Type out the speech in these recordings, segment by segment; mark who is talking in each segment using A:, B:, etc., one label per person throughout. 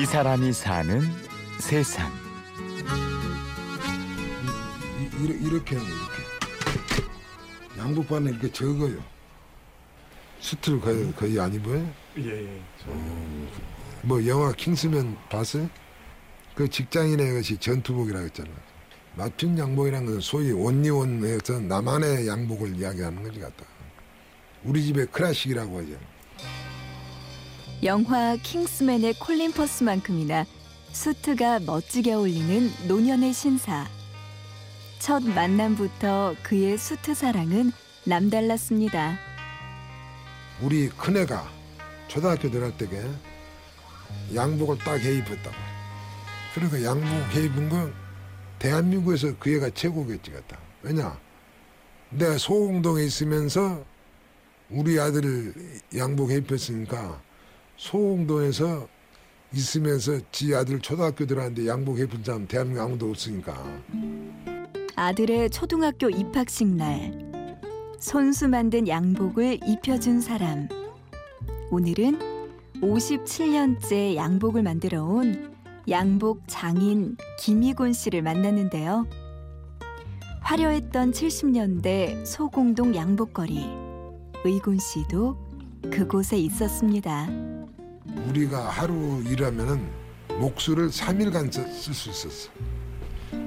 A: 이 사람이 사는 세상.
B: 이, 이, 이렇게 거예요, 이렇게. 양복반은 이렇게 적어요. 수트를 거의, 거의 안 입어요?
C: 예, 예.
B: 뭐 영화 킹스맨 봤어요? 그 직장인의 것이 전투복이라고 했잖아. 맞춤 양복이라는 것은 소위 온리온에서 나만의 양복을 이야기하는 거지 같다. 우리 집의 클래식이라고 하죠.
D: 영화 킹스맨의 콜린 퍼스만큼이나 수트가 멋지게 어울리는 노년의 신사. 첫 만남부터 그의 수트 사랑은 남달랐습니다.
B: 우리 큰애가 초등학교 들어갈 때게 양복을 딱 해입었다고. 그러니까 양복 해입은 건 대한민국에서 그 애가 최고겠지 같다. 왜냐? 내가 소공동에 있으면서 우리 아들을 양복 해입혔으니까 소공동에서 있으면서 지 아들 초등학교 들어갔는데 양복 해입은 사람 대한민국 아무도 없으니까.
D: 아들의 초등학교 입학식 날 손수 만든 양복을 입혀준 사람. 오늘은 57년째 양복을 만들어 온 양복 장인 김희곤 씨를 만났는데요. 화려했던 70년대 소공동 양복거리. 의곤 씨도 그곳에 있었습니다.
B: 우리가 하루 일하면은 목수를 3일간 쓸 수 있었어.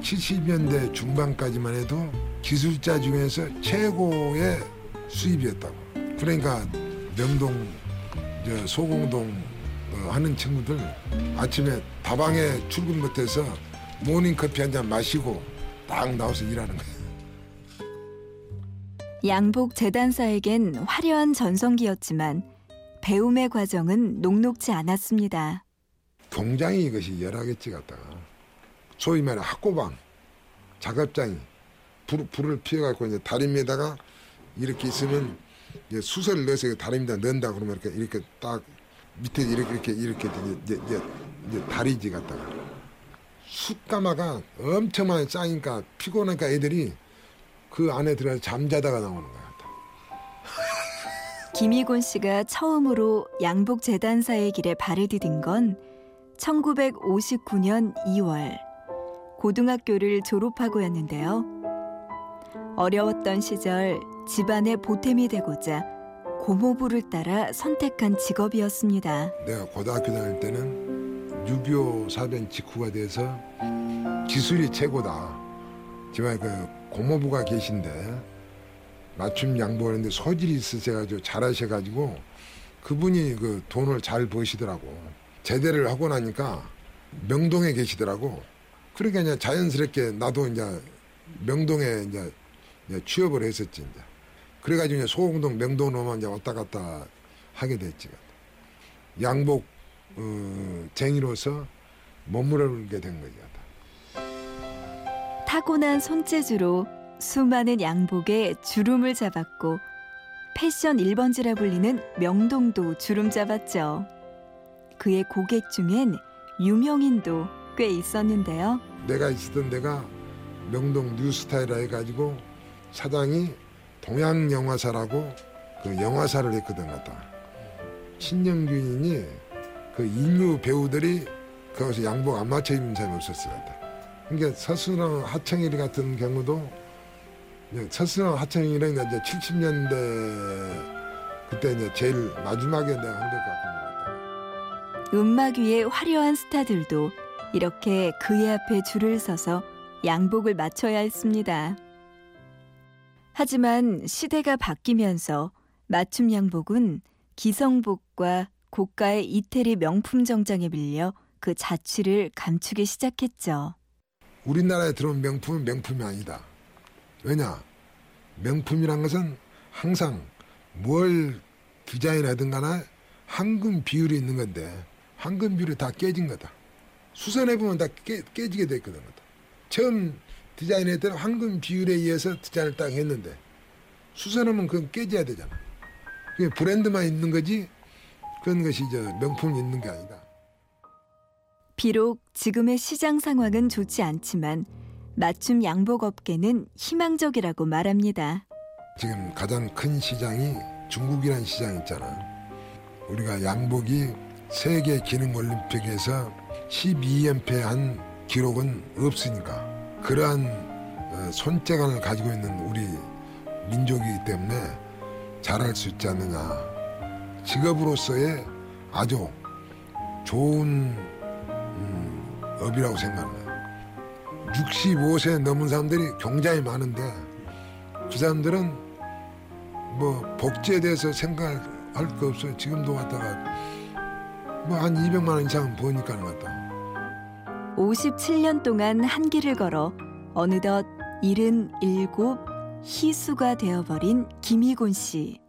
B: 70년대 중반까지만 해도 기술자 중에서 최고의 수입이었다고. 그러니까 명동, 저 소공동 어, 하는 친구들 아침에 다방에 출근 못해서 모닝커피 한 잔 마시고 딱 나와서 일하는 거야.
D: 양복 재단사에겐 화려한 전성기였지만 배움의 과정은 녹록지 않았습니다.
B: 굉장히 이것이 열하겠지 같다. 소위 말해 학고방, 작업장이 불, 불을 피워갖고 이제 다림에다가 이렇게 있으면 수세를 넣어서 다림에다 넣는다 그러면 이렇게 이렇게 딱 밑에 이렇게 이렇게 이렇게 이제, 이제, 이제 다리지 갖다가 숯가마가 엄청 많이 쌓이니까 피곤하니까 애들이 그 안에 들어가서 잠자다가 나오는 거야.
D: 김희곤 씨가 처음으로 양복 재단사의 길에 발을 디딘 건 1959년 2월 고등학교를 졸업하고였는데요. 어려웠던 시절 집안의 보탬이 되고자 고모부를 따라 선택한 직업이었습니다.
B: 내가 고등학교 다닐 때는 6.25 사변 직후가 돼서 기술이 최고다. 지만 그 고모부가 계신데 맞춤 양보하는데 소질이 있으셔가지고 잘하셔가지고 그분이 그 돈을 잘 버시더라고. 제대를 하고 나니까 명동에 계시더라고. 그러니까 이제 자연스럽게 나도 이제 명동에 이제 취업을 했었지 이제. 그래가지고 이제 소공동 명동으로만 이제 왔다 갔다 하게 됐지. 양복 어, 쟁이로서 머무르게 된 거지.
D: 타고난 손재주로 수많은 양복에 주름을 잡았고 패션 1번지라 불리는 명동도 주름 잡았죠. 그의 고객 중엔 유명인도 꽤 있었는데요.
B: 내가 있었던 데가 명동 뉴스타일이라 해가지고 사장이 동양 영화사라고 그 영화사를 했거든 갖다. 신영균이니 그 인류 배우들이 거기서 양복 안 맞춰 입는 사람이 없었어 갖다. 그러니까 서수랑 하청일 같은 경우도 서수랑 하청일은 이제 70년대 그때 이제 제일 마지막에 내가 한것 같은 것 같다.
D: 음악 위의 화려한 스타들도 이렇게 그의 앞에 줄을 서서 양복을 맞춰야 했습니다. 하지만 시대가 바뀌면서 맞춤 양복은 기성복과 고가의 이태리 명품 정장에 밀려 그 자취를 감추기 시작했죠.
B: 우리나라에 들어온 명품은 명품이 아니다. 왜냐? 명품이란 것은 항상 뭘 디자인하든 간에 황금 비율이 있는 건데 황금 비율이 다 깨진 거다. 수선해보면 다 깨, 깨지게 돼 있거든. 처음 디자인할 때는 황금 비율에 의해서 디자인을 딱 했는데 수선하면 그건 깨져야 되잖아. 그게 브랜드만 있는 거지 그런 것이 저 명품이 있는 게 아니다.
D: 비록 지금의 시장 상황은 좋지 않지만 맞춤 양복 업계는 희망적이라고 말합니다.
B: 지금 가장 큰 시장이 중국이라는 시장 있잖아. 우리가 양복이 세계 기능 올림픽에서 12연패 한 기록은 없으니까 그러한 어, 손재간을 가지고 있는 우리 민족이기 때문에 잘할 수 있지 않느냐 직업으로서의 아주 좋은 음, 업이라고 생각합니다. 65세 넘은 사람들이 굉장히 많은데 그 사람들은 뭐 복지에 대해서 생각할 거 없어요. 지금도 왔다가 뭐 한 200만 원 이상 버니까 왔다.
D: 57년 동안 한 길을 걸어 어느덧 77 희수가 되어버린 김희곤 씨.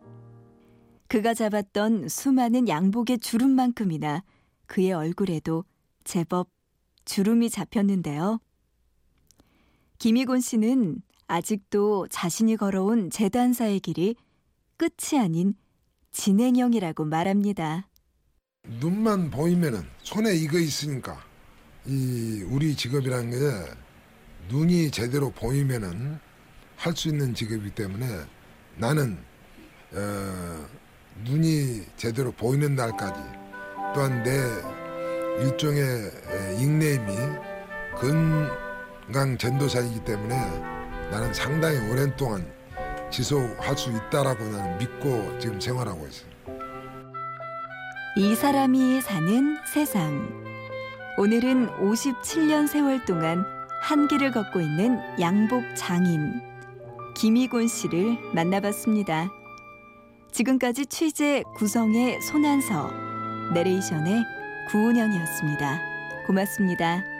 D: 그가 잡았던 수많은 양복의 주름만큼이나 그의 얼굴에도 제법 주름이 잡혔는데요. 김희곤 씨는 아직도 자신이 걸어온 재단사의 길이 끝이 아닌 진행형이라고 말합니다.
B: 눈만 보이면은 손에 이거 있으니까 이 우리 직업이라는 게 눈이 제대로 보이면은 할 수 있는 직업이기 때문에 나는 어, 눈이 제대로 보이는 날까지 또한 내 일종의 에, 닉네임이 건강 전도사이기 때문에 나는 상당히 오랜 동안 지속할 수 있다라고 나는 믿고 지금 생활하고 있어요.
D: 이 사람이 사는 세상. 오늘은 57년 세월 동안 한 길을 걷고 있는 양복 장인 김희곤 씨를 만나봤습니다. 지금까지 취재 구성의 손한서, 내레이션의 구은영이었습니다. 고맙습니다.